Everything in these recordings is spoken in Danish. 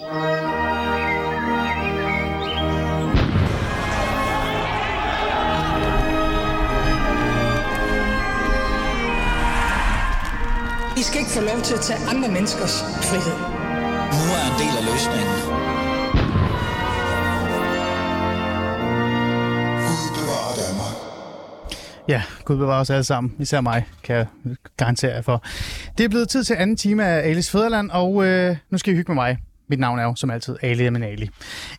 I skal ikke få lov til at tage andre menneskers frihed. Nu er en del af løsningen. Gud bevarer Danmark. Ja, Gud bevarer os alle sammen. Især mig, kan jeg garantere jer for. Det er blevet tid til anden time af Alis Fæderland, og øh, nu skal I hygge med mig. Mit navn er jo som altid Ali Aminali.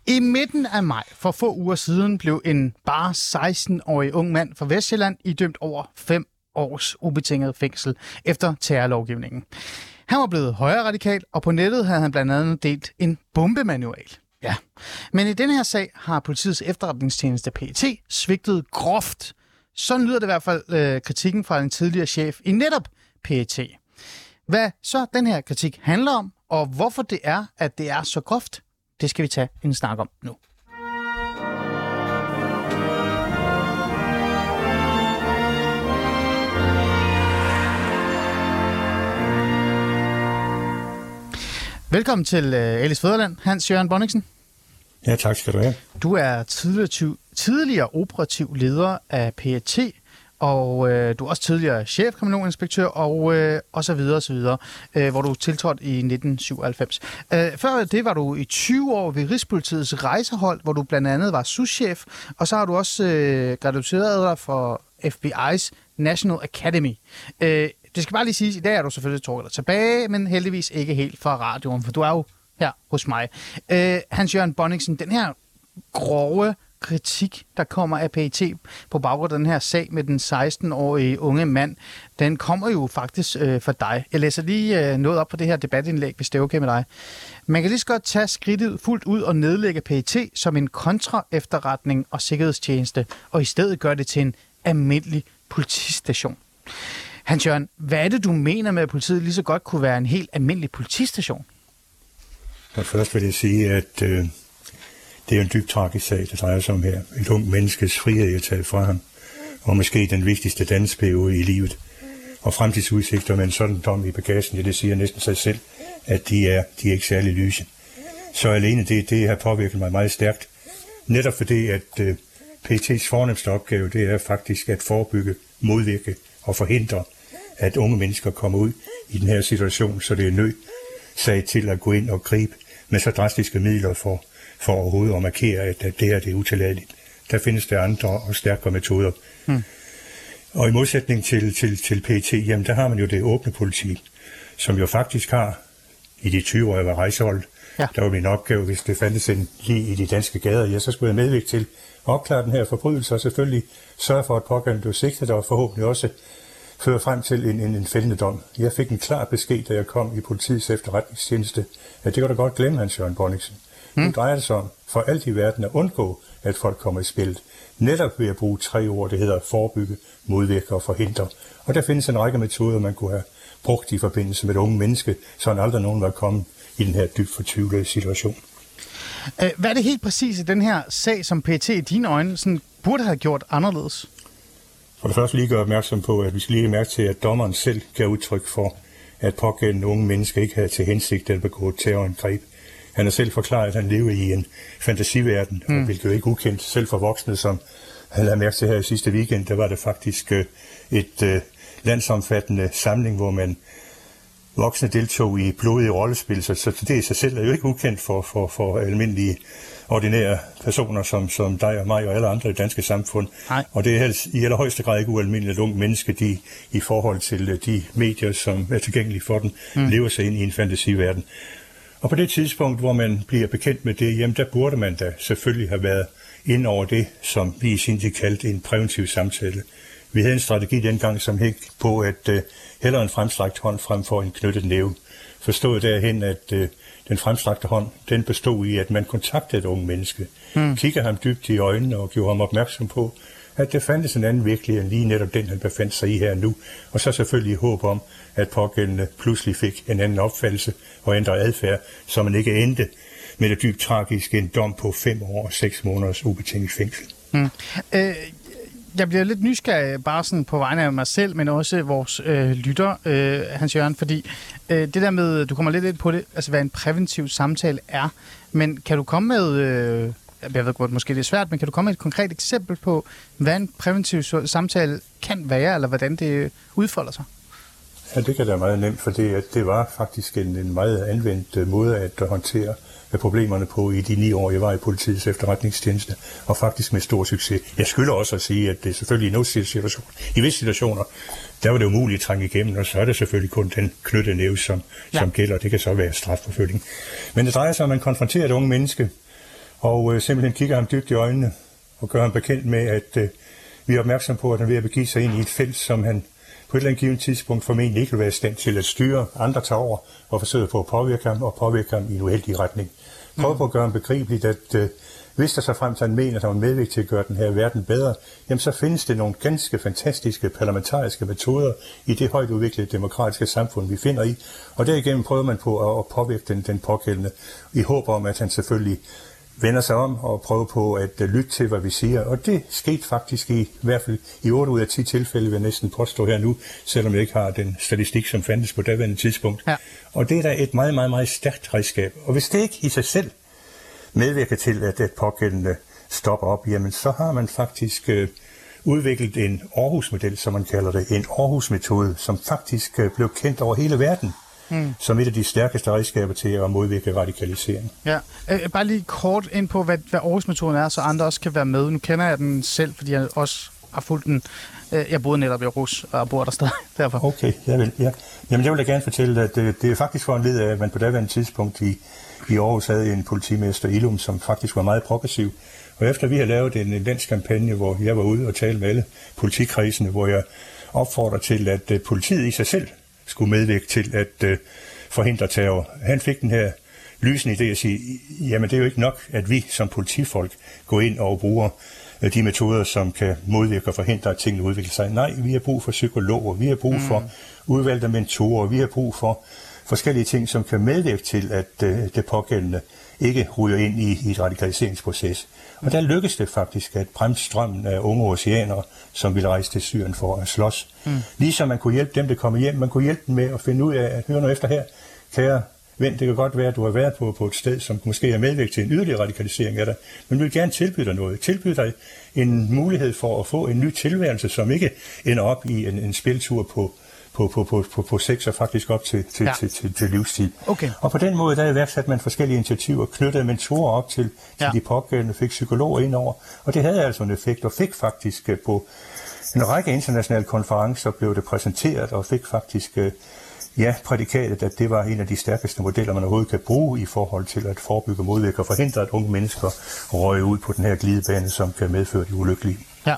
I midten af maj for få uger siden blev en bare 16-årig ung mand fra Vestjylland idømt over 5 års ubetinget fængsel efter terrorlovgivningen. Han var blevet højere radikal, og på nettet havde han blandt andet delt en bombemanual. Ja. Men i denne her sag har politiets efterretningstjeneste PET svigtet groft. Sådan lyder det i hvert fald øh, kritikken fra en tidligere chef i netop PET. Hvad så den her kritik handler om, og hvorfor det er, at det er så groft, det skal vi tage en snak om nu. Velkommen til uh, Alice Fæderland, Hans Jørgen Bonniksen. Ja, tak skal du have. Du er tidligere, tidligere operativ leder af PET, og øh, du er også tidligere chefkriminalinspektør, og, øh, og så videre, og så videre, øh, hvor du tiltrådte i 1997. Øh, før det var du i 20 år ved Rigspolitiets rejsehold, hvor du blandt andet var souschef, og så har du også øh, gradueret dig for FBI's National Academy. Øh, det skal bare lige siges, i dag er du selvfølgelig trukket dig tilbage, men heldigvis ikke helt fra radioen, for du er jo her hos mig. Øh, Hans-Jørgen Bonningsen, den her grove kritik, der kommer af PET på baggrund af den her sag med den 16-årige unge mand, den kommer jo faktisk øh, for dig. Jeg læser lige øh, noget op på det her debatindlæg, hvis det er okay med dig. Man kan lige så godt tage skridtet fuldt ud og nedlægge PET som en kontra-efterretning og sikkerhedstjeneste, og i stedet gøre det til en almindelig politistation. Hans Jørgen, hvad er det, du mener med, at politiet lige så godt kunne være en helt almindelig politistation? Og først vil jeg sige, at øh, det er en dybt tragisk sag, det drejer sig om her. Et ung menneskes frihed er taget fra ham, og måske den vigtigste dansperiode i livet. Og fremtidsudsigter med en sådan dom i bagagen, ja, det siger næsten sig selv, at de er, de er ikke særlig lyse. Så alene det, det har påvirket mig meget stærkt. Netop fordi, at øh, PT's fornemmeste opgave, det er faktisk at forebygge, modvirke og forhindre, at unge mennesker kommer ud i den her situation, så det er nødt sag til at gå ind og gribe med så drastiske midler for, for overhovedet at markere, at, det her det er utilladeligt. Der findes der andre og stærkere metoder. Hmm. Og i modsætning til, til, til PET, jamen der har man jo det åbne politi, som jo faktisk har i de 20 år, jeg var rejseholdt, ja. der var min opgave, hvis det fandtes en lige i de danske gader, ja, så skulle jeg medvirke til at opklare den her forbrydelse, og selvfølgelig sørge for, at pågældende blev sigtet, og forhåbentlig også føre frem til en, en, en fældende dom. Jeg fik en klar besked, da jeg kom i politiets efterretningstjeneste, at det kan du godt glemme, Hans Jørgen Bonniksen. Hmm. Nu drejer det sig om for alt i verden at undgå, at folk kommer i spillet. Netop ved at bruge tre ord, det hedder forebygge, modvirke og forhindre. Og der findes en række metoder, man kunne have brugt i forbindelse med et unge menneske, så han aldrig nogen var kommet i den her dybt fortvivlede situation. Hvad er det helt præcis i den her sag, som PT i dine øjne sådan, burde have gjort anderledes? For det første lige gøre opmærksom på, at vi skal lige mærke til, at dommeren selv gav udtryk for, at pågældende unge mennesker ikke havde til hensigt at begå terrorangreb. Han har selv forklaret, at han lever i en fantasiverden, mm. hvilket jo ikke ukendt selv for voksne, som han havde mærket til her i sidste weekend. Der var det faktisk et uh, landsomfattende samling, hvor man voksne deltog i blodige rollespil, så, så det i sig selv er jo ikke ukendt for, for, for almindelige ordinære personer som, som dig og mig og alle andre i det danske samfund. Nej. Og det er i allerhøjeste grad ikke ualmindeligt, at unge mennesker, de i forhold til øh, de medier, som er tilgængelige for dem, mm. lever sig ind i en fantasiverden. Og på det tidspunkt, hvor man bliver bekendt med det, jamen der burde man da selvfølgelig have været ind over det, som vi i sin tid kaldte en præventiv samtale. Vi havde en strategi dengang, som gik på, at uh, hellere en fremstrakt hånd frem for en knyttet næve. Forstået derhen, at uh, den fremstrakte hånd, den bestod i, at man kontaktede et unge menneske, mm. kiggede ham dybt i øjnene og gjorde ham opmærksom på, at der fandtes en anden virkelighed end lige netop den, han befandt sig i her nu. Og så selvfølgelig i håb om, at pågældende pludselig fik en anden opfattelse og ændrede adfærd, så man ikke endte med det dybt tragiske en dom på fem år og seks måneders ubetinget fængsel. Mm. Øh, jeg bliver lidt nysgerrig, bare sådan på vegne af mig selv, men også vores øh, lytter, øh, Hans Jørgen, fordi øh, det der med, du kommer lidt ind på det, altså hvad en præventiv samtale er, men kan du komme med, øh, jeg ved godt, måske det er svært, men kan du komme med et konkret eksempel på, hvad en præventiv samtale kan være, eller hvordan det udfolder sig? Ja, det kan da meget nemt, for det, det var faktisk en, en meget anvendt øh, måde at håndtere problemerne på i de ni år, jeg var i politiets efterretningstjeneste, og faktisk med stor succes. Jeg skylder også at sige, at det selvfølgelig i nogle situationer, i visse situationer, der var det umuligt at trænge igennem, og så er det selvfølgelig kun den knyttede næve, som, ja. som gælder. Det kan så være strafforfølgning. Men det drejer sig om, at man konfronterer et unge menneske, og øh, simpelthen kigger ham dybt i øjnene, og gør ham bekendt med, at øh, vi er opmærksom på, at han er ved at begive sig ind i et felt, som han på et eller andet givet tidspunkt formentlig ikke vil være i stand til at styre. Andre tager over og forsøger på at påvirke ham og påvirke ham i en uheldig retning. Prøv på at gøre ham begribeligt, at øh, hvis der så frem til han mener, at han er medvirk til at gøre den her verden bedre, jamen så findes det nogle ganske fantastiske parlamentariske metoder i det højt udviklede demokratiske samfund, vi finder i. Og derigennem prøver man på at, at påvirke den, den pågældende i håb om, at han selvfølgelig vender sig om og prøver på at uh, lytte til, hvad vi siger. Og det skete faktisk i, i hvert fald i 8 ud af 10 tilfælde, vil jeg næsten påstå her nu, selvom jeg ikke har den statistik, som fandtes på daværende tidspunkt. Ja. Og det er da et meget, meget, meget stærkt redskab. Og hvis det ikke i sig selv medvirker til, at det pågældende stopper op, jamen så har man faktisk uh, udviklet en Aarhus-model, som man kalder det, en Aarhus-metode, som faktisk uh, blev kendt over hele verden mm. som et af de stærkeste redskaber til at modvirke radikalisering. Ja, øh, bare lige kort ind på, hvad, hvad Aarhus-metoden er, så andre også kan være med. Nu kender jeg den selv, fordi jeg også har fulgt den. Øh, jeg boede netop i Aarhus, og bor der stadig derfor. Okay, jeg vil, ja. Jamen, jeg vil da gerne fortælle, at det, det er faktisk for en led af, at man på daværende tidspunkt i, i Aarhus havde en politimester, Ilum, som faktisk var meget progressiv. Og efter vi har lavet en, landskampagne, hvor jeg var ude og tale med alle politikredsene, hvor jeg opfordrer til, at politiet i sig selv skulle medvirke til at øh, forhindre terror. Han fik den her lysende idé at sige, jamen det er jo ikke nok, at vi som politifolk går ind og bruger øh, de metoder, som kan modvirke og forhindre, at tingene udvikler sig. Nej, vi har brug for psykologer, vi har brug for mm. udvalgte mentorer, vi har brug for forskellige ting, som kan medvirke til, at øh, det pågældende ikke ryger ind i, i et radikaliseringsproces. Og der lykkedes det faktisk at bremse strømmen af unge oceanere, som ville rejse til Syrien for at slås. Mm. Ligesom man kunne hjælpe dem, der kommer hjem, man kunne hjælpe dem med at finde ud af, at høre noget efter her, kære ven, det kan godt være, at du har været på, på et sted, som måske er medvirket til en yderligere radikalisering af dig, men vi vil gerne tilbyde dig noget. Tilbyde dig en mulighed for at få en ny tilværelse, som ikke ender op i en, en spiltur på, på, på, på, på, på sex og faktisk op til, til, ja. til, til, til livstid. Okay. Og på den måde, der iværksatte man forskellige initiativer, knyttede mentorer op til, til ja. de pågældende, fik psykologer ind over, og det havde altså en effekt, og fik faktisk øh, på en række internationale konferencer blev det præsenteret, og fik faktisk øh, ja, prædikatet, at det var en af de stærkeste modeller, man overhovedet kan bruge i forhold til at forebygge, modvirke og forhindre, at unge mennesker røger ud på den her glidebane, som kan medføre de ulykkelige. Ja,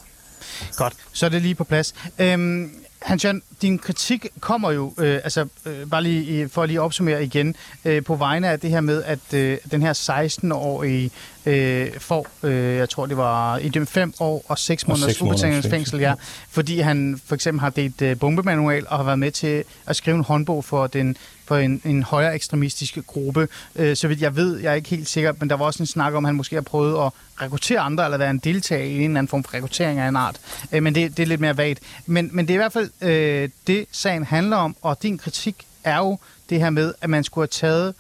godt. Så er det lige på plads. Øhm, Hans Jørgen, din kritik kommer jo, øh, altså øh, bare lige øh, for at lige opsummere igen, øh, på vegne af det her med, at øh, den her 16-årige øh, får, øh, jeg tror det var i dem 5 år og 6 måneders ubetinget fængsel, ja, fordi han for eksempel har delt øh, bombemanual og har været med til at skrive en håndbog for den for en, en højere ekstremistisk gruppe. Øh, så vidt jeg ved, jeg er ikke helt sikker, men der var også en snak om, at han måske har prøvet at rekruttere andre, eller være en deltager i en eller anden form for rekruttering af en art. Øh, men det, det er lidt mere vagt. Men, men det er i hvert fald øh, det, sagen handler om, og din kritik er jo det her med, at man skulle have taget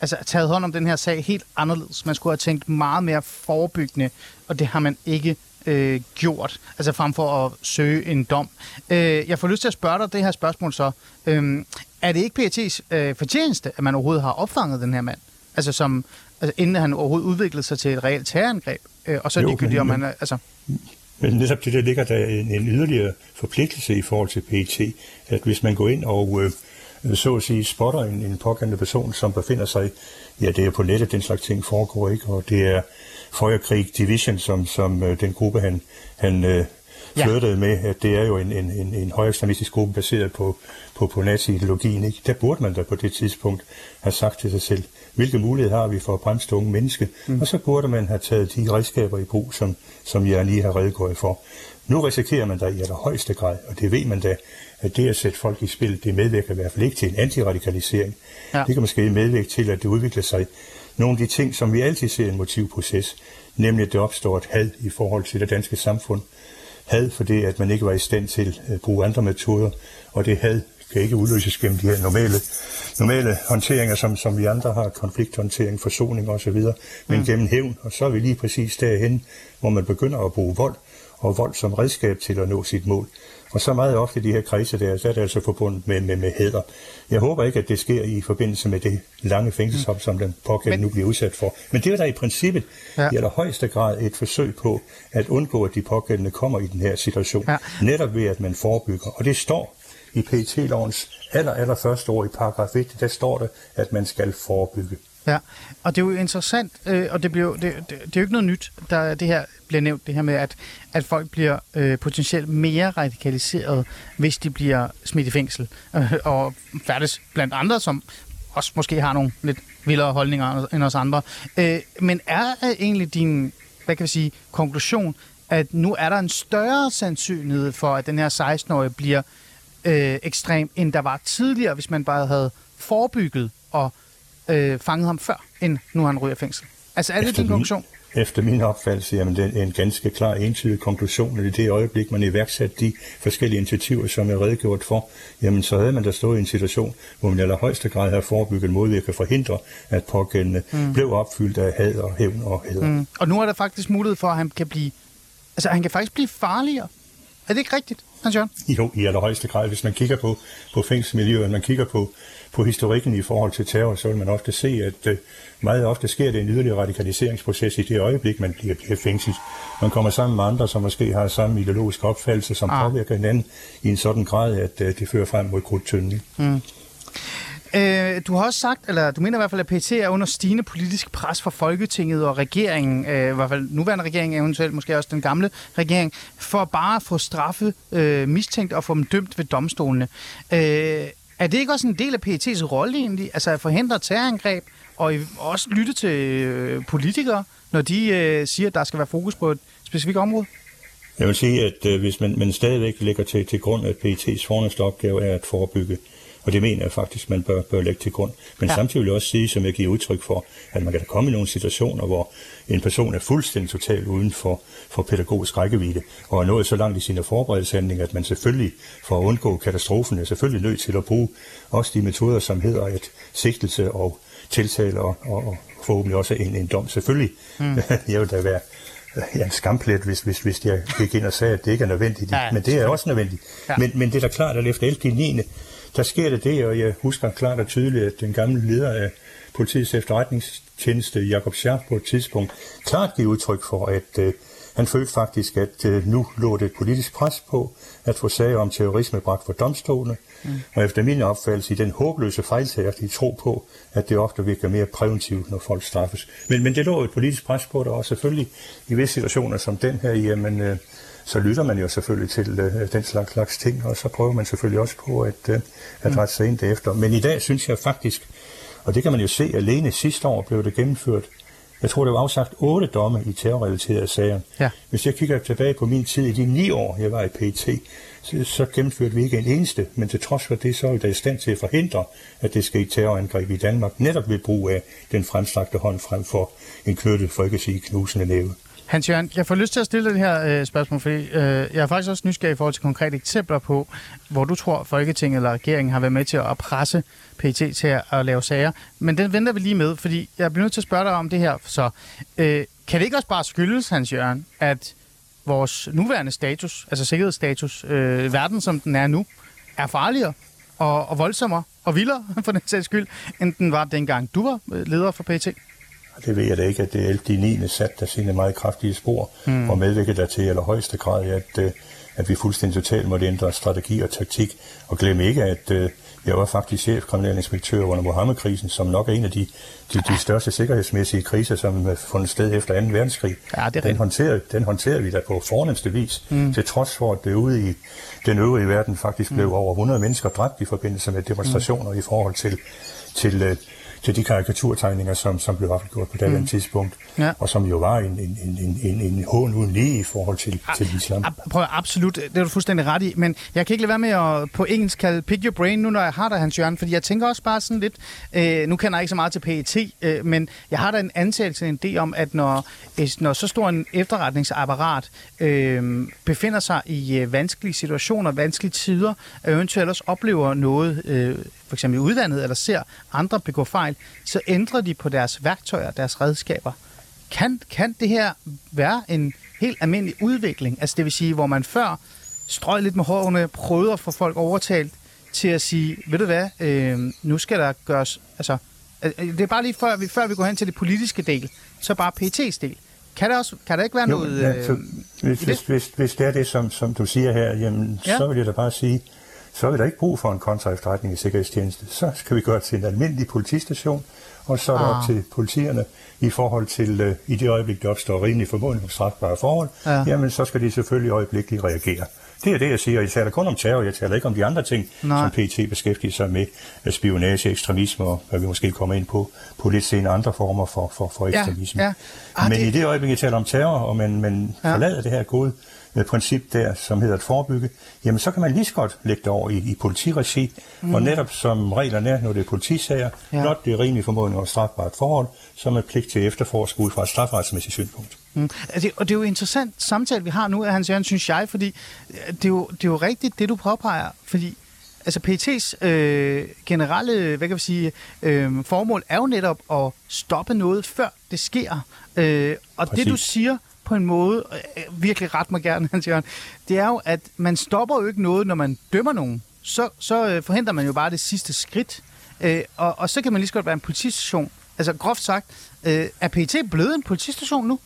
altså, taget hånd om den her sag helt anderledes. Man skulle have tænkt meget mere forebyggende, og det har man ikke øh, gjort, altså frem for at søge en dom. Øh, jeg får lyst til at spørge dig det her spørgsmål så. Øh, er det ikke PET's øh, fortjeneste, at man overhovedet har opfanget den her mand? Altså, som, altså inden han overhovedet udviklede sig til et reelt terrorangreb? Øh, og så jo, ligegyldigt, om han... Altså... Men netop det der ligger der en, en yderligere forpligtelse i forhold til PET, at hvis man går ind og øh, så at sige spotter en, en pågældende person, som befinder sig, ja det er på nettet, den slags ting foregår ikke, og det er Feuerkrig Division, som, som øh, den gruppe han, han øh, flirtede ja. med, at det er jo en, en, en, en højekstremistisk gruppe baseret på, på, på nazi-ideologien. Ikke? Der burde man da på det tidspunkt have sagt til sig selv, hvilke muligheder har vi for at bremse unge menneske, mm. og så burde man have taget de redskaber i brug, som, som jeg lige har redegjort for. Nu risikerer man da i allerhøjeste grad, og det ved man da, at det at sætte folk i spil, det medvirker i hvert fald ikke til en antiradikalisering. Ja. Det kan måske medvirke til, at det udvikler sig nogle af de ting, som vi altid ser i en motivproces, nemlig at det opstår et had i forhold til det danske samfund, had for det, at man ikke var i stand til at bruge andre metoder, og det had kan ikke udløses gennem de her normale, normale håndteringer, som, som vi andre har, konflikthåndtering, forsoning osv., men mm. gennem hævn, og så er vi lige præcis derhen, hvor man begynder at bruge vold, og vold som redskab til at nå sit mål. Og så meget ofte i de her kredse der, så er det altså forbundet med, med, med hæder. Jeg håber ikke, at det sker i forbindelse med det lange fængselshop, mm. som den pågældende nu bliver udsat for. Men det er der i princippet ja. i allerhøjeste grad et forsøg på at undgå, at de pågældende kommer i den her situation. Ja. Netop ved, at man forebygger. Og det står i PET-lovens aller, aller første ord i paragraf 1, der står det, at man skal forebygge. Ja, og det er jo interessant, øh, og det, bliver, det, det, det er jo ikke noget nyt, der det her bliver nævnt, det her med, at, at folk bliver øh, potentielt mere radikaliseret, hvis de bliver smidt i fængsel, øh, og færdes blandt andre, som også måske har nogle lidt vildere holdninger end os andre. Øh, men er egentlig din, hvad kan vi sige, konklusion, at nu er der en større sandsynlighed for, at den her 16-årige bliver øh, ekstrem, end der var tidligere, hvis man bare havde forebygget og øh, fanget ham før, end nu han ryger fængsel. Altså er det efter din konklusion? Min, efter min opfattelse, jamen det er en ganske klar, entydig konklusion, at i det øjeblik, man iværksat de forskellige initiativer, som jeg redegjort for, jamen så havde man da stået i en situation, hvor man i allerhøjeste grad havde forebygget modvirke og forhindre, at pågældende mm. blev opfyldt af had og hævn og hæder. Mm. Og nu er der faktisk mulighed for, at han kan blive, altså han kan faktisk blive farligere. Er det ikke rigtigt, Hans Jørgen? Jo, i allerhøjeste grad. Hvis man kigger på, på fængselsmiljøet, man kigger på, på historikken i forhold til terror, så vil man ofte se, at uh, meget ofte sker det en yderligere radikaliseringsproces i det øjeblik, man bliver, bliver fængslet. Man kommer sammen med andre, som måske har samme ideologisk opfattelse, som ah. påvirker hinanden i en sådan grad, at uh, det fører frem mod krudtønden. Mm. Øh, du har også sagt, eller du mener i hvert fald, at PT er under stigende politisk pres fra Folketinget og regeringen, øh, i hvert fald nuværende regering, eventuelt måske også den gamle regering, for bare at få straffe øh, mistænkt og få dem dømt ved domstolene. Øh, er det ikke også en del af PET's rolle egentlig? Altså at forhindre terrorangreb og også lytte til øh, politikere, når de øh, siger, at der skal være fokus på et specifikt område? Jeg vil sige, at øh, hvis man, man stadigvæk lægger til, til grund, at PET's fornemmeste opgave er at forebygge og det mener jeg faktisk, man bør, bør lægge til grund. Men ja. samtidig vil jeg også sige, som jeg giver udtryk for, at man kan da komme i nogle situationer, hvor en person er fuldstændig totalt uden for, for pædagogisk rækkevidde, og er nået så langt i sine forberedelseshandlinger, at man selvfølgelig, for at undgå katastrofen, er selvfølgelig nødt til at bruge også de metoder, som hedder et sigtelse og tiltale og, og, og forhåbentlig også en, en dom. Selvfølgelig, mm. jeg vil da være ja, en skamplet, hvis, hvis, hvis jeg gik ind og sagde, at det ikke er nødvendigt. Ja, men det er også nødvendigt. Ja. Men, men det er da klart, at efter 11. 9 der sker det det, og jeg husker klart og tydeligt, at den gamle leder af politiets efterretningstjeneste, Jakob Scharf, på et tidspunkt klart giver udtryk for, at øh, han følte faktisk, at øh, nu lå det et politisk pres på at få sager om terrorisme bragt for domstolene, mm. og efter min opfattelse i den håbløse fejltager, tro på, at det ofte virker mere præventivt, når folk straffes. Men, men det lå et politisk pres på det, og selvfølgelig i visse situationer som den her, jamen, øh, så lytter man jo selvfølgelig til øh, den slags, slags ting, og så prøver man selvfølgelig også på at, øh, at mm. rette sig ind efter. Men i dag synes jeg faktisk, og det kan man jo se, alene sidste år blev det gennemført, jeg tror, det var afsagt otte domme i terrorrelaterede sager. Ja. Hvis jeg kigger tilbage på min tid i de ni år, jeg var i PET, så, så gennemførte vi ikke en eneste, men til trods for det, så er vi da i stand til at forhindre, at det i terrorangreb i Danmark, netop ved brug af den fremstrakte hånd frem for en knyttet, for ikke at sige knusende næve. Hans Jørgen, jeg får lyst til at stille det her øh, spørgsmål, fordi øh, jeg er faktisk også nysgerrig i forhold til konkrete eksempler på, hvor du tror, Folketinget eller regeringen har været med til at presse PT til at, at lave sager. Men den venter vi lige med, fordi jeg bliver nødt til at spørge dig om det her. Så øh, kan det ikke også bare skyldes, Hans Jørgen, at vores nuværende status, altså sikkerhedsstatus, øh, verden som den er nu, er farligere og, og voldsommere og vildere for den sags skyld, end den var dengang du var øh, leder for PT? PET? det ved jeg da ikke, at det 11. 9. sat der sine meget kraftige spor, mm. og medvirket der til i allerhøjeste grad, at, øh, at vi fuldstændig totalt måtte ændre strategi og taktik, og glemme ikke, at øh, jeg var faktisk chef kriminalinspektør under Mohammed-krisen, som nok er en af de, de, de største sikkerhedsmæssige kriser, som er fundet sted efter 2. verdenskrig. Ja, det er den, håndterede, den håndterede vi da på fornemmeste vis, mm. til trods for, at det ude i den øvrige verden faktisk mm. blev over 100 mennesker dræbt i forbindelse med demonstrationer mm. i forhold til, til øh, til de karikaturtegninger, som, som blev offentliggjort på det mm. tidspunkt, Ja. og som jo var en, en, en, en, en, hån uden lige i forhold til, til islam. Ab- Prøv, absolut, det er du fuldstændig ret i, men jeg kan ikke lade være med at på engelsk kalde pick your brain nu, når jeg har dig, Hans Jørgen, fordi jeg tænker også bare sådan lidt, øh, nu kender jeg ikke så meget til PET, øh, men jeg har da en antagelse, en idé om, at når, øh, når så stor en efterretningsapparat øh, befinder sig i øh, vanskelige situationer, vanskelige tider, og eventuelt også oplever noget, øh, for eksempel i udlandet, eller ser andre begå fejl, så ændrer de på deres værktøjer, deres redskaber. Kan, kan det her være en helt almindelig udvikling? Altså det vil sige, hvor man før strøg lidt med hårene, prøvede at få folk overtalt til at sige, ved du hvad, øh, nu skal der gøres, altså, øh, det er bare lige før vi, før vi går hen til det politiske del, så bare PT's del. Kan der, også, kan der ikke være Jo, noget... ja, så, øh, hvis, hvis, det? hvis, hvis det er det, som, som du siger her, jamen, Ja. ja. så vil jeg da bare sige, så er da ikke brug for en kontraefterretning i Sikkerhedstjeneste. Så skal vi gøre det til en almindelig politistation, og så er det Ah. op til politierne i forhold til, øh, i det øjeblik, der opstår rimelig formodning strafbare forhold, Ja. ja. jamen så skal de selvfølgelig øjeblikkeligt reagere. Det er det, jeg siger. Jeg taler kun om terror, jeg taler ikke om de andre ting, Nej. som PT beskæftiger sig med. øh, Spionage, ekstremisme, og hvad vi måske kommer ind på, på lidt senere andre former for, for, for Ja, ekstremisme. ja. Ah, Men det- i det øjeblik, jeg taler om terror, og man, man Ja. ja. forlader det her gode øh, princip der, som hedder at forebygge, jamen så kan man lige så godt lægge det over i, i politiregi, mm. og netop som reglerne er, når det er politisager, Ja. blot det er rimelig formodning og strafbart forhold, så er man pligt til at efterforske ud fra et strafretsmæssigt synspunkt. Mm. Altså, Og det er jo interessant samtale, vi har nu, Hans Jørgen, synes jeg, fordi øh, det er jo, det er jo rigtigt, det du påpeger, fordi altså PET's øh, generelle, hvad kan vi sige, øh, formål er jo netop at stoppe noget, før det sker. Øh, og Præcis. det du siger på en måde, øh, virkelig ret mig gerne, Hans Jørgen, det er jo, at man stopper jo ikke noget, når man dømmer nogen. Så, så øh, forhindrer man jo bare det sidste skridt. Øh, og, og så kan man lige så godt være en politistation. Altså groft sagt, øh, er PET blevet en politistation nu?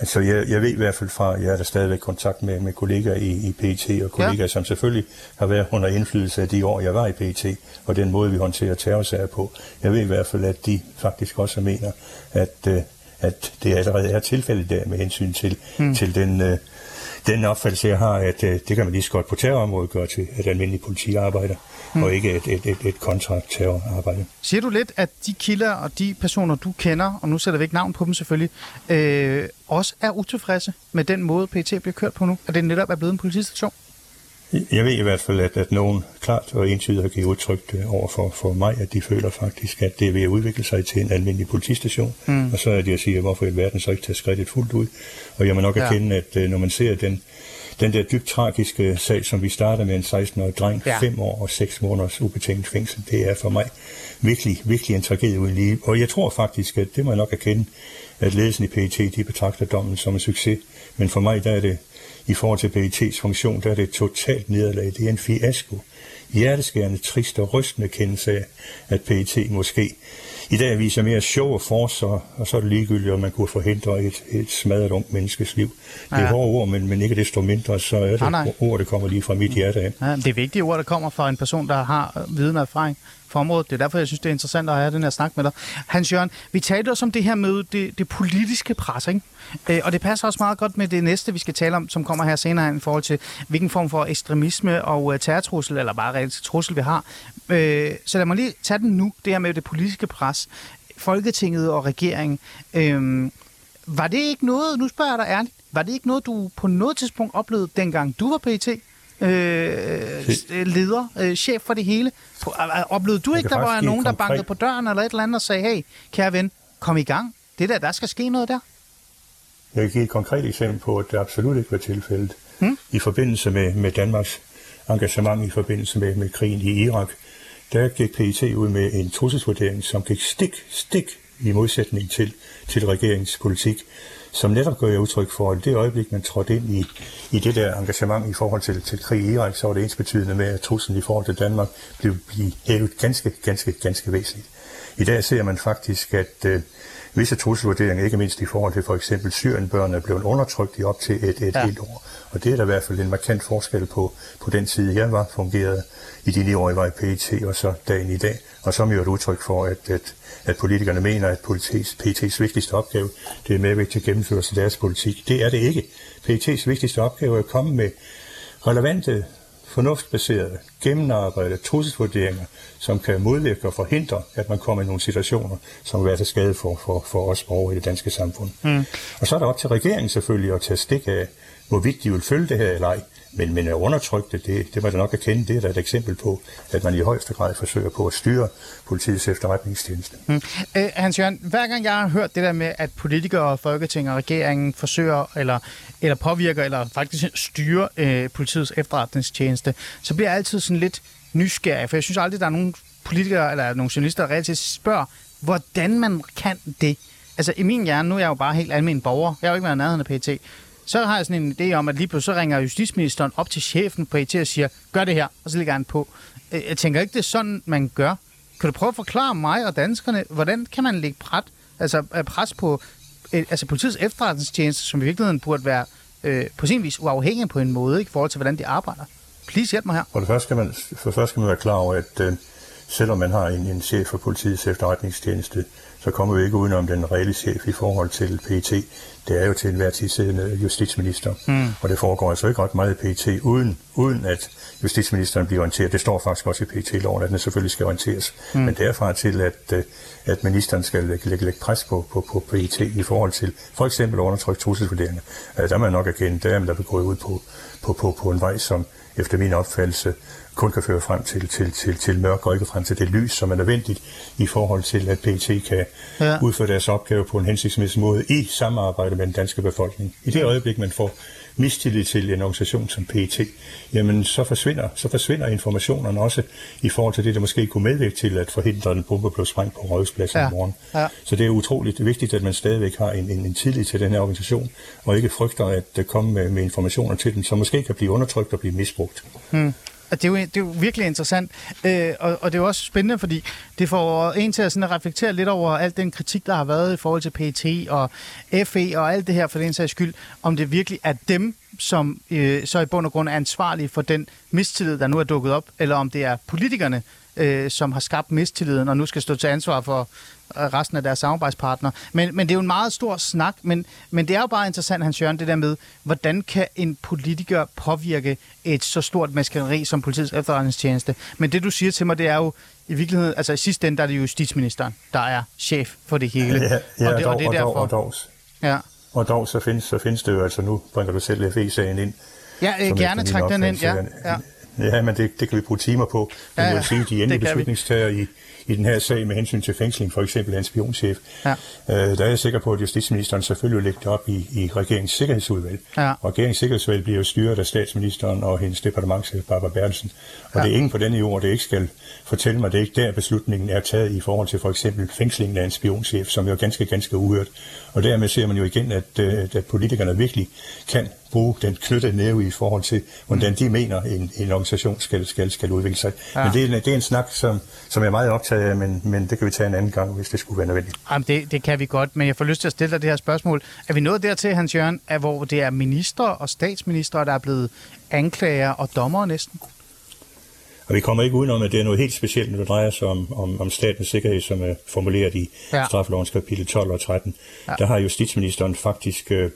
Altså, jeg, jeg ved i hvert fald fra, at jeg er der stadigvæk kontakt med, med kollegaer i, i PET, og kollegaer, Ja. ja. som selvfølgelig har været under indflydelse af de år, jeg var i PET, og den måde, vi håndterer terrorsager på. Jeg ved i hvert fald, at de faktisk også mener, at, øh, at det allerede er tilfældet der med hensyn til, mm. til den, øh, den opfattelse, jeg har, at øh, det kan man lige så godt på terrorområdet gøre til et almindeligt politiarbejde, mm. og ikke et, et, et, et kontraterrorarbejde. Siger du lidt, at de kilder og de personer, du kender, og nu sætter vi ikke navn på dem selvfølgelig, øh, også er utilfredse med den måde, PT bliver kørt på nu? At det netop er blevet en politistation? Jeg ved i hvert fald, at, at nogen klart og entydigt har givet udtryk øh, over for, for mig, at de føler faktisk, at det er ved at udvikle sig til en almindelig politistation. Mm. Og så er det at sige, hvorfor i alverden så ikke tage skridtet fuldt ud. Og jeg må nok Ja. erkende, at øh, når man ser den, den der dybt tragiske sag, som vi starter med en 16-årig dreng, ja. 5 år og 6 måneders ubetinget fængsel, det er for mig virkelig, virkelig en tragedie uden lige. Og jeg tror faktisk, at det må jeg nok erkende, at ledelsen i PET, de betragter dommen som en succes. Men for mig, der er det i forhold til PET's funktion, der er det et totalt nederlag. Det er en fiasko. Hjerteskærende, trist og rystende kendelse af, at PET måske i dag viser mere show og force, og, og så er det ligegyldigt, om man kunne forhindre et, et smadret ungt menneskes liv. Det er Ja. hårde ord, men, men ikke desto mindre, så er det Nej, nej. ord, der kommer lige fra mit hjerte af. Ja, det er vigtige ord, der kommer fra en person, der har viden og erfaring for området. Det er derfor, jeg synes, det er interessant at have den her snak med dig. Hans Jørgen, vi talte også om det her med det, det politiske pres, ikke? Øh, og det passer også meget godt med det næste, vi skal tale om, som kommer her senere i forhold til, hvilken form for ekstremisme og uh, terrortrussel, eller bare reelt trussel, vi har. Øh, så lad mig lige tage den nu, det her med det politiske pres. Folketinget og regeringen. Øh, var det ikke noget, nu spørger jeg dig ærligt, var det ikke noget, du på noget tidspunkt oplevede, dengang du var PT? Øh, øh, leder, øh, chef for det hele. Oplevede du ikke, der var nogen, der bankede på døren eller et eller andet og sagde, hey, kære ven, kom i gang. Det der, der skal ske noget der. Jeg kan give et konkret eksempel på, at det absolut ikke var tilfældet. Hmm? I forbindelse med, med Danmarks engagement i forbindelse med, med krigen i Irak, der gik PET ud med en trusselsvurdering, som gik stik, stik i modsætning til, til regeringspolitik, som netop gør udtryk for, at det øjeblik, man trådte ind i, i det der engagement i forhold til, til krig i Irak, så var det ens betydende med, at truslen i forhold til Danmark blev, blev hævet ganske, ganske, ganske væsentligt. I dag ser man faktisk, at øh, visse trusselsvurderinger, ikke mindst i forhold til for eksempel Syrienbørn, er blevet undertrykt i op til et, et ja. helt år. Og det er der i hvert fald en markant forskel på, på den side, jeg var fungeret i de ni år, jeg var i PET, og så dagen i dag. Og som jo er et udtryk for, at, at, at politikerne mener, at PET's, PET's vigtigste opgave, det er medvirke til gennemførelse af deres politik. Det er det ikke. PET's vigtigste opgave er at komme med relevante fornuftsbaserede, gennemarbejdede trusselsvurderinger, som kan modvirke og forhindre, at man kommer i nogle situationer, som vil være til skade for, for, for os borgere i det danske samfund. Mm. Og så er der op til regeringen selvfølgelig at tage stik af, hvorvidt de vil følge det her eller ej. Men, men at undertrykte, det, det var da nok at kende, det er da et eksempel på, at man i højeste grad forsøger på at styre politiets efterretningstjeneste. Mm. Øh, Hans Jørgen, hver gang jeg har hørt det der med, at politikere, Folketing og regeringen forsøger eller, eller påvirker eller faktisk styrer øh, politiets efterretningstjeneste, så bliver jeg altid sådan lidt nysgerrig, for jeg synes aldrig, der er nogen politikere eller nogle journalister, der reelt spørger, hvordan man kan det. Altså i min hjerne, nu er jeg jo bare helt almindelig borger, jeg har jo ikke været nærheden af PT, så har jeg sådan en idé om, at lige pludselig så ringer justitsministeren op til chefen på IT og siger, gør det her, og så ligger han på. Øh, jeg tænker ikke, det er sådan, man gør. Kan du prøve at forklare mig og danskerne, hvordan kan man lægge pret, altså øh, pres på øh, altså politiets efterretningstjeneste, som i virkeligheden burde være øh, på sin vis uafhængig på en måde, ikke, i forhold til, hvordan de arbejder? Please hjælp mig her. For det første skal man, for det første skal man være klar over, at øh, selvom man har en, en chef for politiets efterretningstjeneste, så kommer vi ikke udenom den reelle chef i forhold til PET. Det er jo til enhver tid siddende justitsminister, mm. og det foregår altså ikke ret meget i PET, uden, uden at justitsministeren bliver orienteret. Det står faktisk også i PET-loven, at den selvfølgelig skal orienteres. Mm. Men derfra til, at, øh, at ministeren skal lægge, lægge, lægge pres på, på, på PET i forhold til for eksempel undertrykt trusselsvurderinger, øh, der er man nok erkende, der er man der begået ud på, på, på, på en vej, som efter min opfattelse kun kan føre frem til, til, til, til mørk og ikke frem til det lys, som er nødvendigt i forhold til, at PET kan ja. udføre deres opgave på en hensigtsmæssig måde i samarbejde med den danske befolkning. I det øjeblik, man får mistillid til en organisation som PET, jamen så forsvinder, så forsvinder informationerne også i forhold til det, der måske kunne medvirke til at forhindre, at en bombe blev sprængt på Rådhuspladsen ja. i morgen. Ja. Så det er utroligt vigtigt, at man stadigvæk har en, en, en tillid til den her organisation, og ikke frygter at komme med, med informationer til den, som måske kan blive undertrykt og blive misbrugt. Hmm. Og det er jo, det er jo virkelig interessant, øh, og, og det er jo også spændende, fordi det får en til at, sådan at reflektere lidt over alt den kritik, der har været i forhold til PET og FE og alt det her for den sags skyld, om det virkelig er dem, som øh, så i bund og grund er ansvarlige for den mistillid, der nu er dukket op, eller om det er politikerne, øh, som har skabt mistilliden og nu skal stå til ansvar for resten af deres samarbejdspartnere. Men, men det er jo en meget stor snak, men, men det er jo bare interessant, Hans Jørgen, det der med, hvordan kan en politiker påvirke et så stort maskineri som politiets efterretningstjeneste? Men det, du siger til mig, det er jo i virkeligheden, altså i sidste ende, der er det justitsministeren, der er chef for det hele. Ja, ja og, det, og, og det er derfor... Og dog, ja. og dog så, findes, så findes det jo, altså nu bringer du selv FE-sagen ind. Ja, øh, gerne træk den ind, ja. ja. Ja, men det, det kan vi bruge timer på. Men ja, ja. jeg vil sige, de endelige beslutningstager i, i den her sag med hensyn til fængsling, for eksempel af en spionchef, ja. øh, der er jeg sikker på, at justitsministeren selvfølgelig vil lægge det op i, i regeringens sikkerhedsudvalg. Ja. Og regeringens sikkerhedsudvalg bliver jo styret af statsministeren og hendes departementchef, Barbara Bertelsen. Og ja. det er ingen på denne jord, der ikke skal fortælle mig, det er ikke der beslutningen er taget i forhold til for eksempel fængslingen af en spionchef, som jo er ganske, ganske uhørt. Og dermed ser man jo igen, at, øh, at politikerne virkelig kan bruge den knyttede næve i forhold til, hvordan de mener, en, en organisation skal, skal, skal udvikle sig. Ja. Men det er, det er en snak, som, som jeg er meget optaget af, men, men det kan vi tage en anden gang, hvis det skulle være nødvendigt. Jamen det, det kan vi godt, men jeg får lyst til at stille dig det her spørgsmål. Er vi nået dertil, Hans Jørgen, at hvor det er minister og statsminister, der er blevet anklager og dommer næsten? Og vi kommer ikke udenom, at det er noget helt specielt, når det drejer sig om, om, om statens sikkerhed, som er formuleret i ja. straffelovens kapitel 12 og 13. Ja. Der har justitsministeren faktisk... Øh,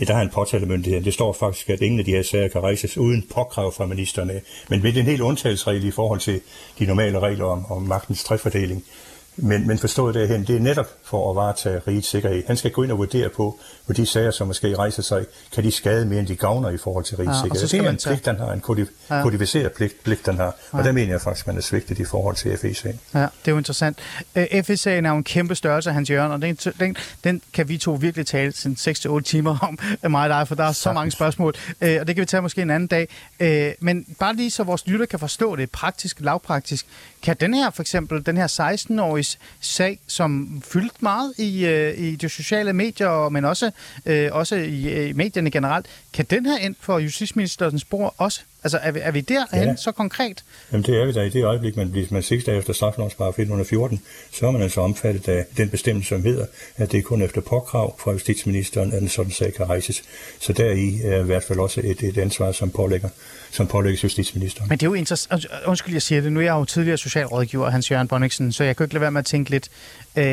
ja, der har en påtalemyndighed. Det står faktisk, at ingen af de her sager kan rejses uden påkrav fra ministerne. Men med en helt undtagelsesregel i forhold til de normale regler om, om magtens træfordeling. Men, men forstået derhen, det er netop for at varetage rigets sikkerhed. Han skal gå ind og vurdere på, hvor de sager, som måske rejser sig, kan de skade mere, end de gavner i forhold til rigets ja. Det er en tage... pligt, han har, en kodif- ja. kodificeret pligt, pligt, han har. Og ja. der mener jeg faktisk, at man er svigtet i forhold til FE-sagen. Ja, det er jo interessant. Øh, FE-sagen er jo en kæmpe størrelse, Hans Jørgen, og den, den, den kan vi to virkelig tale sådan 6-8 timer om, mig og dig, for der er så mange spørgsmål, uh, og det kan vi tage måske en anden dag. Uh, men bare lige så vores lytter kan forstå det praktisk, lavpraktisk, kan den her for eksempel, den her 16-årige sag, som fyldt meget i, øh, i de sociale medier, men også, øh, også i, i medierne generelt, kan den her ind for justitsministerens spor også? Altså er vi, er vi derhen ja. så konkret? Jamen det er vi da i det øjeblik, man bliver man sigter efter straffelovens paragraf 114, så er man altså omfattet af den bestemmelse, som hedder, at det er kun efter påkrav fra justitsministeren, at en sådan sag kan rejses. Så deri er i hvert fald også et, et ansvar, som pålægger som pålægges justitsministeren. Men det er jo interessant. Undskyld, jeg siger det. Nu er jeg jo tidligere socialrådgiver, Hans Jørgen Bonniksen, så jeg kan ikke lade være med at tænke lidt. Øh,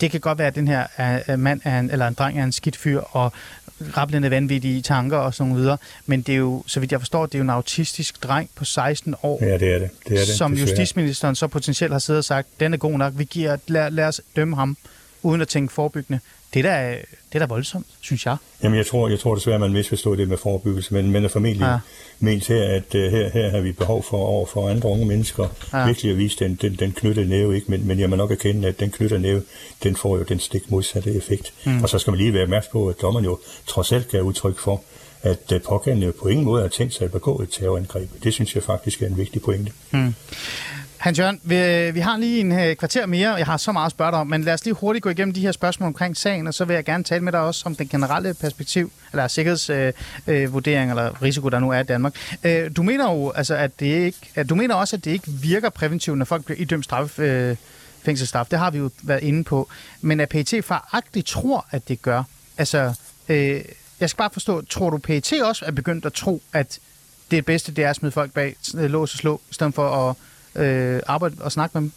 det kan godt være, at den her uh, mand er en, eller en dreng er en skidt fyr, og rablende vanvittige tanker og sådan videre. Men det er jo, så vidt jeg forstår, det er jo en autistisk dreng på 16 år, Ja, det er det. det, er det som desværre. justitsministeren så potentielt har siddet og sagt, den er god nok, vi giver, lad, lad os dømme ham, uden at tænke forebyggende. Det er da, det er da voldsomt, synes jeg. Jamen, jeg tror, jeg tror desværre, man misforstår det med forebyggelse, men, men er formentlig Ja. ment her, at uh, her, her har vi behov for over for andre unge mennesker ja. virkelig at vise den, den, den knyttede næve, ikke? Men, men jeg må nok erkende, at den knyttede næve, den får jo den stik modsatte effekt. Mm. Og så skal man lige være opmærksom på, at dommeren jo trods alt gav udtryk for, at øh, pågældende på ingen måde har tænkt sig at begå et terrorangreb. Det synes jeg faktisk er en vigtig pointe. Hmm. Hans Jørgen, vi, øh, vi har lige en øh, kvarter mere, jeg har så meget at spørge dig om, men lad os lige hurtigt gå igennem de her spørgsmål omkring sagen, og så vil jeg gerne tale med dig også om den generelle perspektiv, eller sikkerhedsvurdering, øh, øh, vurdering, eller risiko, der nu er i Danmark. Øh, du mener jo, altså, at det ikke, at du mener også, at det ikke virker præventivt, når folk bliver idømt straf, øh, fængselsstraf. Det har vi jo været inde på. Men at PET faragtigt tror, at det gør. Altså, øh, jeg skal bare forstå, tror du PET også er begyndt at tro, at det bedste det er at smide folk bag øh, lås og slå, i stedet for at øh, arbejde og snakke med dem?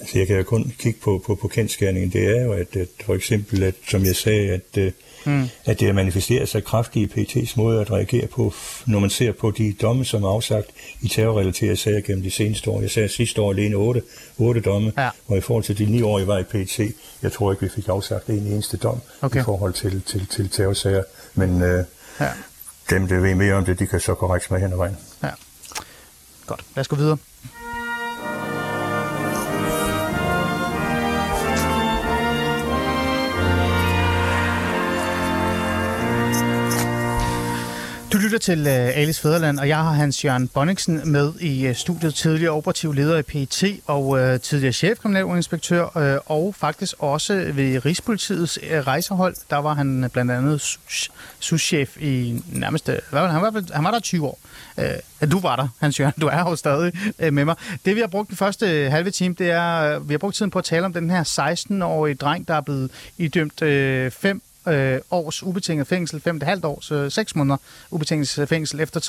Altså, jeg kan jo kun kigge på, på, på kendskærningen. Det er jo, at, at for eksempel, at, som jeg sagde, at, øh, mm. At det har manifesteret sig kraftigt i PT's måde at reagere på, når man ser på de domme, som er afsagt i terrorrelaterede sager gennem de seneste år. Jeg sagde sidste år alene otte, otte domme, Ja. og i forhold til de ni år, jeg var i PT, jeg tror ikke, vi fik afsagt en eneste dom Okay. i forhold til, til, til terrorsager. Men øh, Ja. dem, der ved mere om det, de kan så korrekt mig hen ad vejen. ja. Godt, lad os gå videre. Lytter til uh, Alice Fæderland, og jeg har Hans Jørgen Bonniksen med i uh, studiet, tidligere operativ leder i PET og uh, tidligere chefkriminalinspektør, uh, og faktisk også ved Rigspolitiets uh, rejsehold. Der var han uh, blandt andet souschef i nærmest, hvad var det? han, var, han var der 20 år. Uh, du var der, Hans Jørgen, du er jo stadig uh, med mig. Det vi har brugt den første halve time, det er, uh, vi har brugt tiden på at tale om den her 16-årige dreng, der er blevet idømt uh, fem øh, års ubetinget fængsel, 5,5 års, øh, 6 måneder ubetinget fængsel efter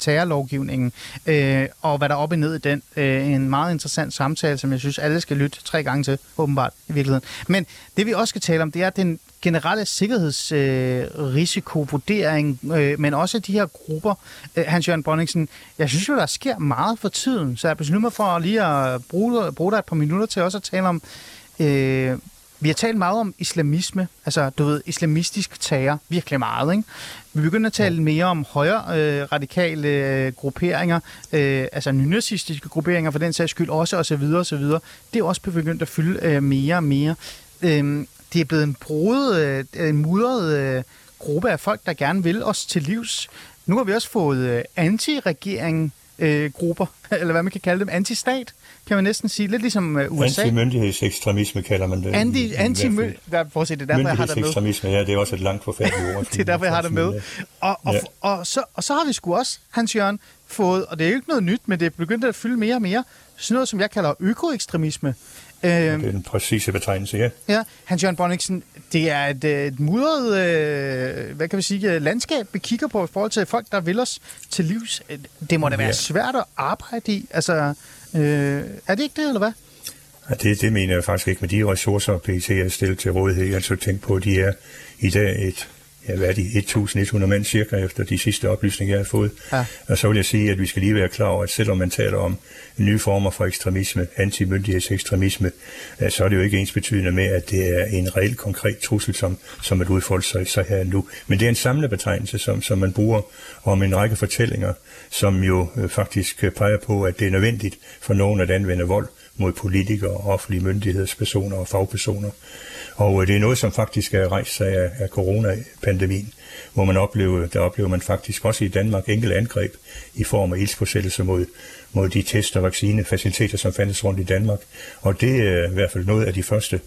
terrorlovgivningen, øh, og hvad der er op og ned i den. Øh, en meget interessant samtale, som jeg synes, alle skal lytte tre gange til, åbenbart, i virkeligheden. Men det vi også skal tale om, det er den generelle sikkerhedsrisikovurdering, øh, øh, men også de her grupper. Øh, Hans-Jørgen Bonningsen, jeg synes jo, der sker meget for tiden, så jeg beslutter mig for lige at bruge, bruge dig et par minutter til også at tale om øh, vi har talt meget om islamisme, altså du ved, islamistisk terror, virkelig meget, ikke? Vi begynder at tale mere om højre øh, radikale øh, grupperinger, øh, altså nynazistiske grupperinger for den sags skyld også, og så videre, og så videre. Det er også begyndt at fylde øh, mere og mere. Øh, det er blevet en broet, øh, en mudret øh, gruppe af folk, der gerne vil os til livs. Nu har vi også fået øh, anti-regering øh, grupper, eller hvad man kan kalde dem, anti-stat, kan man næsten sige. Lidt ligesom øh, USA. Anti-myndighedsekstremisme kalder man det. Anti, i- i anti fald. der, prøv at se, det er derfor, jeg har det med. Ja, det er også et langt forfærdeligt ord. Det er derfor, jeg har det med. Og, og, Ja. og, og, så, og så har vi sgu også, Hans Jørgen, fået, og det er jo ikke noget nyt, men det er begyndt at fylde mere og mere, sådan noget, som jeg kalder økoekstremisme. Øhm, Det er den præcise betegnelse, ja. Ja, Hans Jørgen Bonniksen, det er et, øh, et mudret, øh, hvad kan vi sige, øh, landskab, vi kigger på i forhold til folk, der vil os til livs. Øh, Det må da være Ja. svært at arbejde i. Altså, øh, er det ikke det, eller hvad? Ja, det, det mener jeg faktisk ikke med de ressourcer, PT er stillet til rådighed. Altså tænk på, at de er i dag et, ja, hvad er de, 1.100 mand cirka efter de sidste oplysninger, jeg har fået. Ja. Og så vil jeg sige, at vi skal lige være klar over, at selvom man taler om nye former for ekstremisme, antimyndighedsekstremisme, øh, så er det jo ikke ens betydende med, at det er en reel konkret trussel, som, som at udfolde sig, sig her nu. Men det er en samlet betegnelse, som, som man bruger om en række fortællinger, som jo øh, faktisk øh, peger på, at det er nødvendigt for nogen at anvende vold mod politikere, offentlige myndighedspersoner og fagpersoner. Og øh, det er noget, som faktisk er rejst sig af, af coronapandemien, hvor man oplever, der oplever man faktisk også i Danmark enkelte angreb i form af ildspåsættelse mod, mod de test- og vaccinefaciliteter, som fandtes rundt i Danmark. Og det er i hvert fald noget af de første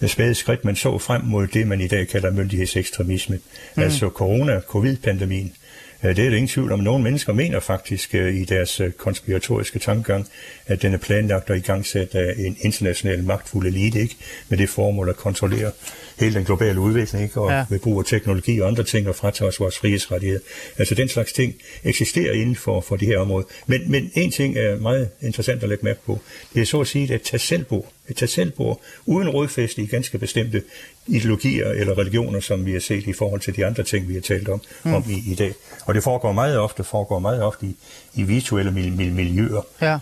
øh, spæde skridt, man så frem mod det, man i dag kalder myndighedsekstremisme. Mm. Altså corona, covid-pandemien, Øh, det er der ingen tvivl om. Nogle mennesker mener faktisk øh, i deres øh, konspiratoriske tankegang, at den er planlagt og igangsat af en international magtfuld elite, ikke? Med det formål at kontrollere hele den globale udvikling, ikke? Og Ja. ved brug af teknologi og andre ting og fratage os vores frihedsrettigheder. Altså den slags ting eksisterer inden for, for det her område. Men, men en ting er meget interessant at lægge mærke på. Det er så at sige et tag selvbord et tag uden rodfæste i ganske bestemte ideologier eller religioner, som vi har set i forhold til de andre ting, vi har talt om, mm. om i, i dag. Og det foregår meget ofte, foregår meget ofte i, i virtuelle mil, mil, miljøer. Ja. Ja,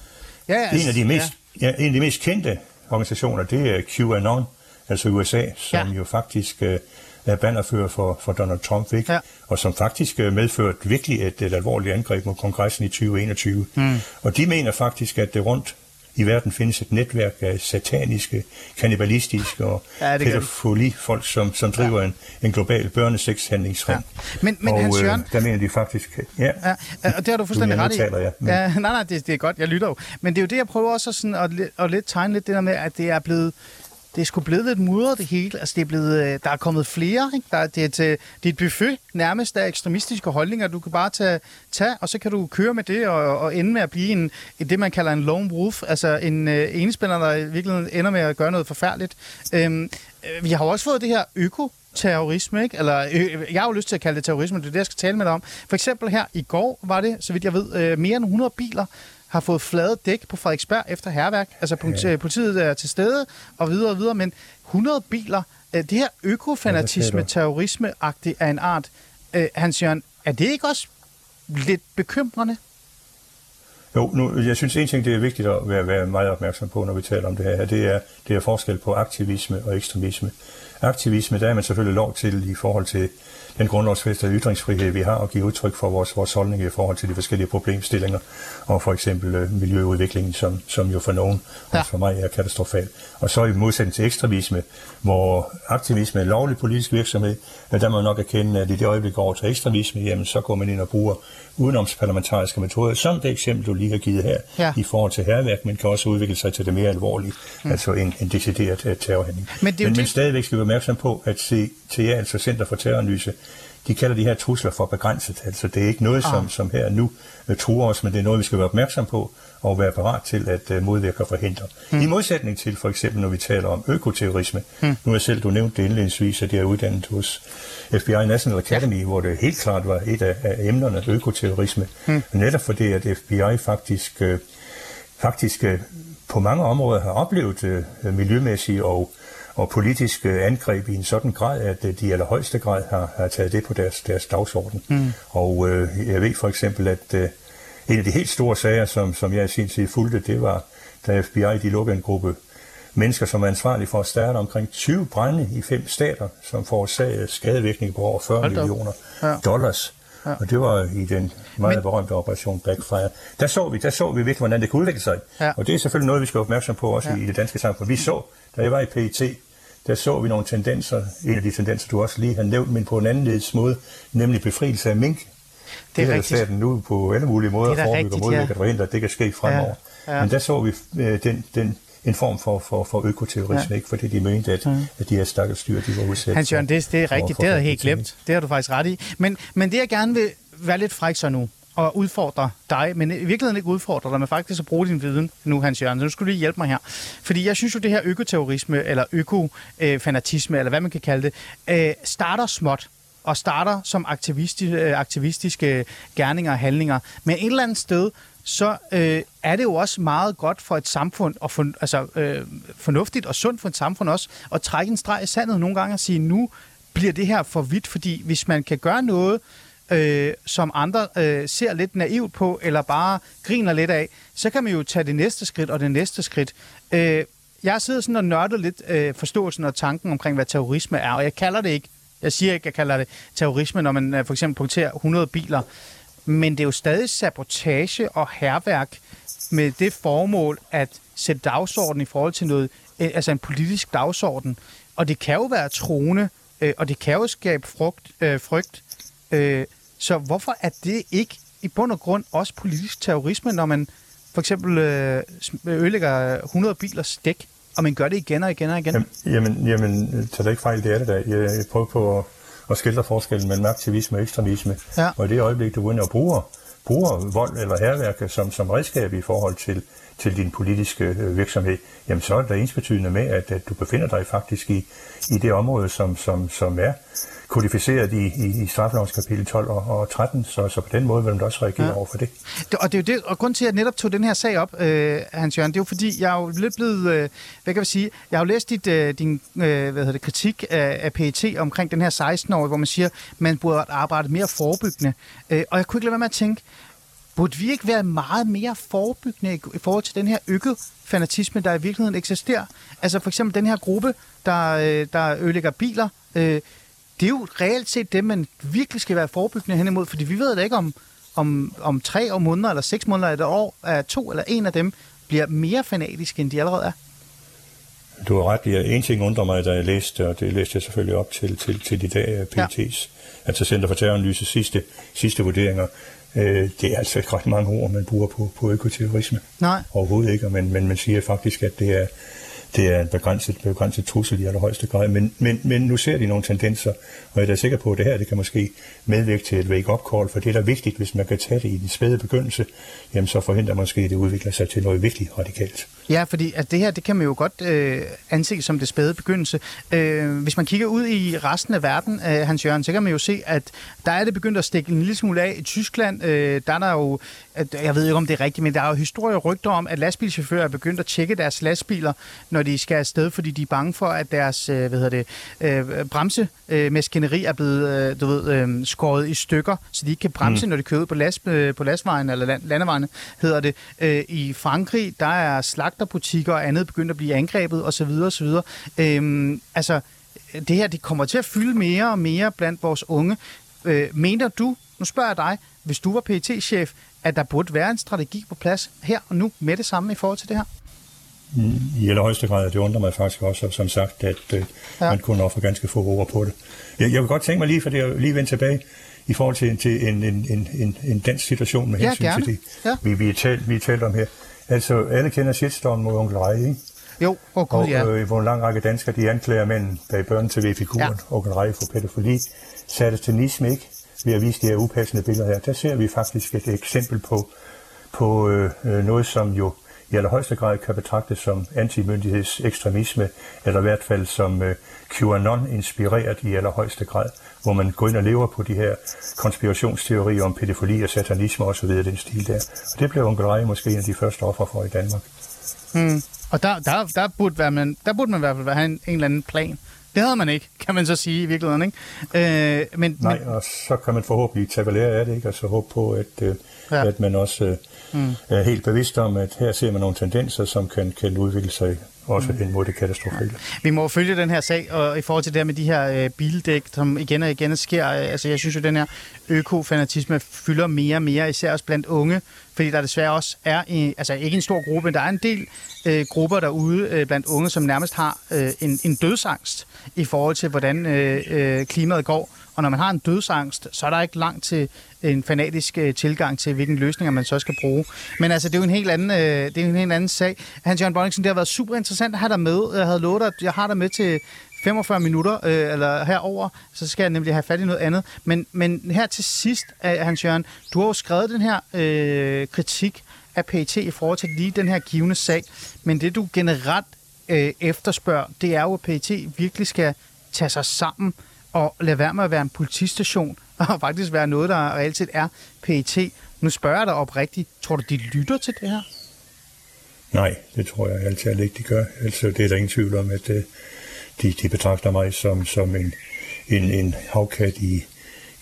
ja, En af de mest, ja. Ja, en af de mest kendte organisationer, det er QAnon, altså USA, som Ja. jo faktisk øh, er bannerfører for, for Donald Trump, ikke? Ja. og som faktisk øh, medførte virkelig et, et alvorligt angreb mod kongressen i 2021. Mm. Og de mener faktisk, at det rundt i verden findes et netværk af sataniske, kannibalistiske og Ja, pædofili-folk, som, som driver ja. en, en global børnesexhandlingsring. Ja. Men- men og, Hans øh, Jørgen- der mener de faktisk... Ja, Ja, og det har du fuldstændig ja, ret i. taler men- Ja, nej, nej, det, det er godt, jeg lytter jo. Men det er jo det, jeg prøver også sådan, at, at lidt tegne lidt det der med, at det er blevet det er sgu blevet lidt mudret det hele. Altså, det er blevet, øh, der er kommet flere. Ikke? Der, det, er et, det er et buffet nærmest af ekstremistiske holdninger. Du kan bare tage, tage og så kan du køre med det og, og ende med at blive en, det, man kalder en lone wolf. Altså en øh, enespænder, der i virkeligheden ender med at gøre noget forfærdeligt. Øhm, øh, vi har også fået det her øko terrorisme, ikke? Eller, øh, jeg har jo lyst til at kalde det terrorisme, det er det, jeg skal tale med dig om. For eksempel her i går var det, så vidt jeg ved, øh, mere end 100 biler har fået flade dæk på Frederiksberg efter herværk. Altså ja. politiet er til stede og videre og videre, men 100 biler, øh, det her økofanatisme, Ja, det terrorisme-agtigt af en art, øh, Hans Jørgen, er det ikke også lidt bekymrende? Jo, nu, jeg synes en ting, det er vigtigt at være, være meget opmærksom på, når vi taler om det her, det er, det er forskel på aktivisme og ekstremisme. Aktivisme, der er man selvfølgelig lov til i forhold til den grundlovsfæstede ytringsfrihed, vi har, at give udtryk for vores, vores holdning i forhold til de forskellige problemstillinger, og for eksempel øh, miljøudviklingen, som, som jo for nogen, Ja. og for mig er katastrofal. Og så i modsætning til ekstremisme, hvor aktivisme er lovlig politisk virksomhed, men der må man nok erkende, at i det øjeblik over til ekstremisme, jamen så går man ind og bruger udenomsparlamentariske metoder, som det eksempel, du lige har givet her, Ja. i forhold til herværk, men kan også udvikle sig til det mere alvorlige, mm. altså en, en decideret uh, terrorhandling. Men det er men, men stadigvæk skal vi opmærksom på, at CTA, altså Center for Terroranalyse, de kalder de her trusler for begrænset. Altså det er ikke noget, som, Ah. som her nu uh, truer os, men det er noget, vi skal være opmærksom på og være parat til at uh, modvirke og forhindre. Mm. I modsætning til for eksempel, når vi taler om økoterrorisme. Mm. Nu er selv, du nævnte det indledningsvis, at jeg er uddannet hos FBI National Academy, ja. hvor det helt klart var et af, af emnerne, økoterrorisme. Mm. Netop fordi, at FBI faktisk, øh, faktisk øh, på mange områder har oplevet øh, miljømæssige og, og politiske angreb i en sådan grad, at øh, de i allerhøjeste grad har, har taget det på deres, deres dagsorden. Mm. Og øh, jeg ved for eksempel, at øh, en af de helt store sager, som, som jeg i sin tid fulgte, det var, da FBI de lukkede en gruppe mennesker, som er ansvarlige for at starte omkring 20 brænde i fem stater, som forårsagede skadevirkninger på over 40 Hold da op. millioner Ja. dollars. Ja. Og det var i den meget Men- berømte operation Backfire. Der så vi, der så vi virkelig, hvordan det kunne udvikle sig. Ja. Og det er selvfølgelig noget, vi skal være opmærksom på også ja. i det danske samfund. Vi så, da jeg var i PET, der så vi nogle tendenser, en af de tendenser, du også lige har nævnt, men på en anderledes måde, nemlig befrielse af mink. Det er det rigtigt. staten nu på alle mulige måder Det er rigtigt, og modvirker ja. og forhindrer, at det kan ske fremover. Ja, ja. Men der så vi øh, den, den, en form for, for, for økoterrorisme, Ja. ikke? fordi de mente, at, at de her stakkels dyr, de var udsat Hans Jørgen, det, det er rigtigt. Det havde jeg helt glemt. Det har du faktisk ret i. Men, men det, jeg gerne vil være lidt fræk så nu, og udfordre dig, men i virkeligheden ikke udfordre dig, men faktisk at bruge din viden nu, Hans Jørgen. Så nu skulle du lige hjælpe mig her. Fordi jeg synes jo, det her økoterrorisme, eller økofanatisme, eller hvad man kan kalde det, øh, starter småt og starter som aktivisti, øh, aktivistiske gerninger og handlinger. Men et eller andet sted, så øh, er det jo også meget godt for et samfund, og for, altså, øh, fornuftigt og sundt for et samfund også, at trække en streg i sandet nogle gange og sige, nu bliver det her for vidt, fordi hvis man kan gøre noget, øh, som andre øh, ser lidt naivt på, eller bare griner lidt af, så kan man jo tage det næste skridt og det næste skridt. Øh, jeg sidder sådan og nørder lidt øh, forståelsen og tanken omkring, hvad terrorisme er, og jeg kalder det ikke, jeg siger ikke, jeg kalder det terrorisme, når man øh, for eksempel punkterer 100 biler, men det er jo stadig sabotage og herværk med det formål at sætte dagsordenen i forhold til noget, øh, altså en politisk dagsorden. Og det kan jo være troende, øh, og det kan jo skabe frugt, øh, frygt. Øh, så hvorfor er det ikke i bund og grund også politisk terrorisme, når man for eksempel øh, ødelægger 100 bilers dæk, og man gør det igen og igen og igen? Jamen, jamen, tag da ikke fejl, det er det da. Jeg, prøver på at, at skildre forskellen mellem aktivisme og ekstremisme. Ja. Og i det øjeblik, du går ind og bruger, vold eller herværk som, som redskab i forhold til til din politiske øh, virksomhed, jamen så er det ens betydende med, at, at du befinder dig faktisk i, i det område, som, som, som er kodificeret i, i, i straffelovens kapitel 12 og, og 13, så, så på den måde vil man også reagere ja. over for det. det. Og det er jo det, og grund til, at jeg netop tog den her sag op, øh, Hans Jørgen, det er jo fordi, jeg er jo lidt blevet, øh, hvad kan vi sige, jeg har jo læst dit, øh, din øh, hvad hedder det, kritik af, af PET omkring den her 16-årige, hvor man siger, man burde arbejde mere forebyggende. Øh, og jeg kunne ikke lade være med at tænke, burde vi ikke være meget mere forebyggende i forhold til den her økofanatisme, der i virkeligheden eksisterer? Altså for eksempel den her gruppe, der, øh, der ødelægger biler, øh, det er jo reelt set det, man virkelig skal være forebyggende hen imod, fordi vi ved da ikke om, om, om tre år måneder, eller seks måneder, eller et år, at to eller en af dem bliver mere fanatiske, end de allerede er. Du har ret en ting undrer mig, da jeg læste, og det læste jeg selvfølgelig op til, til, til i dag, PT's, ja. altså Center for Terroranalyse sidste, sidste vurderinger, øh, det er altså ikke ret mange ord, man bruger på, på økoterrorisme. Nej. Overhovedet ikke, men, men man siger faktisk, at det er, det er en begrænset, begrænset trussel i allerhøjeste grad. Men, men, men nu ser de nogle tendenser, og jeg er da sikker på, at det her det kan måske medvirke til et wake-up call, for det er da vigtigt, hvis man kan tage det i den spæde begyndelse, jamen så forhindrer måske, at det udvikler sig til noget virkelig radikalt. Ja, fordi at det her, det kan man jo godt øh, anse som det spæde begyndelse. Øh, hvis man kigger ud i resten af verden, øh, Hans Jørgen, så kan man jo se, at der er det begyndt at stikke en lille smule af. I Tyskland, øh, der er der jo, at, jeg ved ikke om det er rigtigt, men der er jo historier og rygter om, at lastbilchauffører er begyndt at tjekke deres lastbiler, når de skal afsted, fordi de er bange for, at deres øh, hvad hedder det, øh, bremsemaskineri er blevet øh, du ved, øh, skåret i stykker, så de ikke kan bremse, mm. når de kører ud på, last, øh, på lastvejen eller land, landevejene, hedder det. Øh, I Frankrig, der er slagterbutikker og andet begyndt at blive angrebet osv. osv. Øh, altså, det her det kommer til at fylde mere og mere blandt vores unge. Øh, mener du, nu spørger jeg dig, hvis du var pt chef at der burde være en strategi på plads her og nu med det samme i forhold til det her? I allerhøjeste grad, det undrer mig faktisk også, som sagt, at øh, ja. man kunne ofre ganske få ord på det. Jeg, jeg vil godt tænke mig lige, for det er lige vende tilbage, i forhold til, til en, en, en, en, en dansk situation med hensyn ja, til det, ja. vi, vi, er talt, vi er talt om her. Altså, alle kender shitstorm mod onkel Rej, ikke? Jo, oh, God, og, ja. øh, hvor en lang række danskere, de anklager mænd bag børn til figuren ja. onkel Rej for pædofili, satte til nisme, ikke? Ved at vise de her upassende billeder her. Der ser vi faktisk et eksempel på, på øh, noget, som jo i allerhøjeste grad kan betragtes som antimyndighedsekstremisme, eller i hvert fald som uh, QAnon-inspireret i allerhøjeste grad, hvor man går ind og lever på de her konspirationsteorier om pædofili og satanisme osv. den stil der. Og det blev onkel Rej måske en af de første offer for i Danmark. Hmm. Og der, der, der, burde være, man, der burde man i hvert fald have en, en eller anden plan. Det havde man ikke, kan man så sige i virkeligheden. Ikke? Øh, men, Nej, men... og så kan man forhåbentlig tage lære af det, ikke? og så håbe på, at, øh, ja. at man også øh, mm. er helt bevidst om, at her ser man nogle tendenser, som kan, kan udvikle sig også mm. mod det katastrofale. Vi må følge den her sag, og i forhold til det med de her øh, bildæk, som igen og igen sker, øh, altså jeg synes jo, den her økofanatisme fylder mere og mere, især også blandt unge, fordi der desværre også er, en, altså ikke en stor gruppe, men der er en del øh, grupper derude øh, blandt unge, som nærmest har øh, en, en dødsangst i forhold til, hvordan øh, øh, klimaet går. Og når man har en dødsangst, så er der ikke langt til en fanatisk øh, tilgang til, hvilken løsninger man så skal bruge. Men altså, det er jo en helt anden, øh, det er en helt anden sag. Hans Jørgen Bonningsen, det har været super interessant at have dig med. Jeg havde lovet at jeg har dig med til 45 minutter, øh, eller herover, så skal jeg nemlig have fat i noget andet. Men, men her til sidst, øh, Hans Jørgen, du har jo skrevet den her øh, kritik af PET i forhold til lige den her givende sag. Men det, du generelt øh, efterspørger, det er jo, at PET virkelig skal tage sig sammen og lade være med at være en politistation, og faktisk være noget, der reelt set er PET. Nu spørger jeg dig oprigtigt, tror du, de lytter til det her? Nej, det tror jeg altid ikke, de gør. Altså, det er der ingen tvivl om, at øh, de, de betragter mig som, som en, en, en havkat i,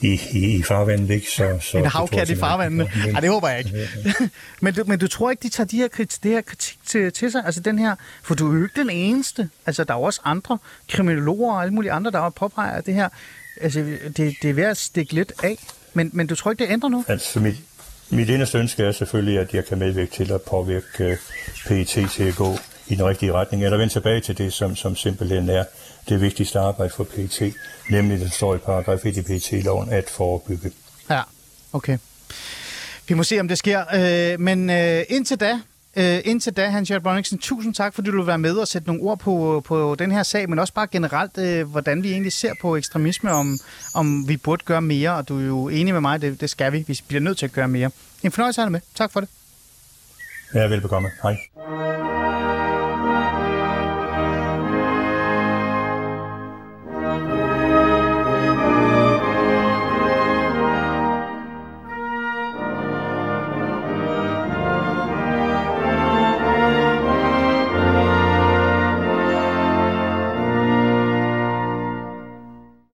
i, i, i farvandet, ikke? Så, så en havkat i farvandet? Nej, det håber jeg ikke. men, du, men du tror ikke, de tager de her, det her kritik til, til sig? Altså den her, for du er jo ikke den eneste. Altså der er jo også andre kriminologer og alle mulige andre, der påpeger det her. Altså det, det er ved at stikke lidt af. Men, men du tror ikke, det ændrer noget? Altså mit, mit eneste ønske er selvfølgelig, at jeg kan medvirke til at påvirke øh, PET til at gå i den rigtige retning, eller vende tilbage til det, som, som simpelthen er det vigtigste arbejde for PET, nemlig den står i paragraf 1 i PET-loven, at forebygge. Ja, okay. Vi må se, om det sker. Øh, men øh, indtil da, øh, indtil da, Hans Jørgen Bonniksen, tusind tak, fordi du vil være med og sætte nogle ord på, på den her sag, men også bare generelt, øh, hvordan vi egentlig ser på ekstremisme, om, om vi burde gøre mere, og du er jo enig med mig, det, det skal vi. Vi bliver nødt til at gøre mere. En fornøjelse at med. Tak for det. Ja, velbekomme. Hej.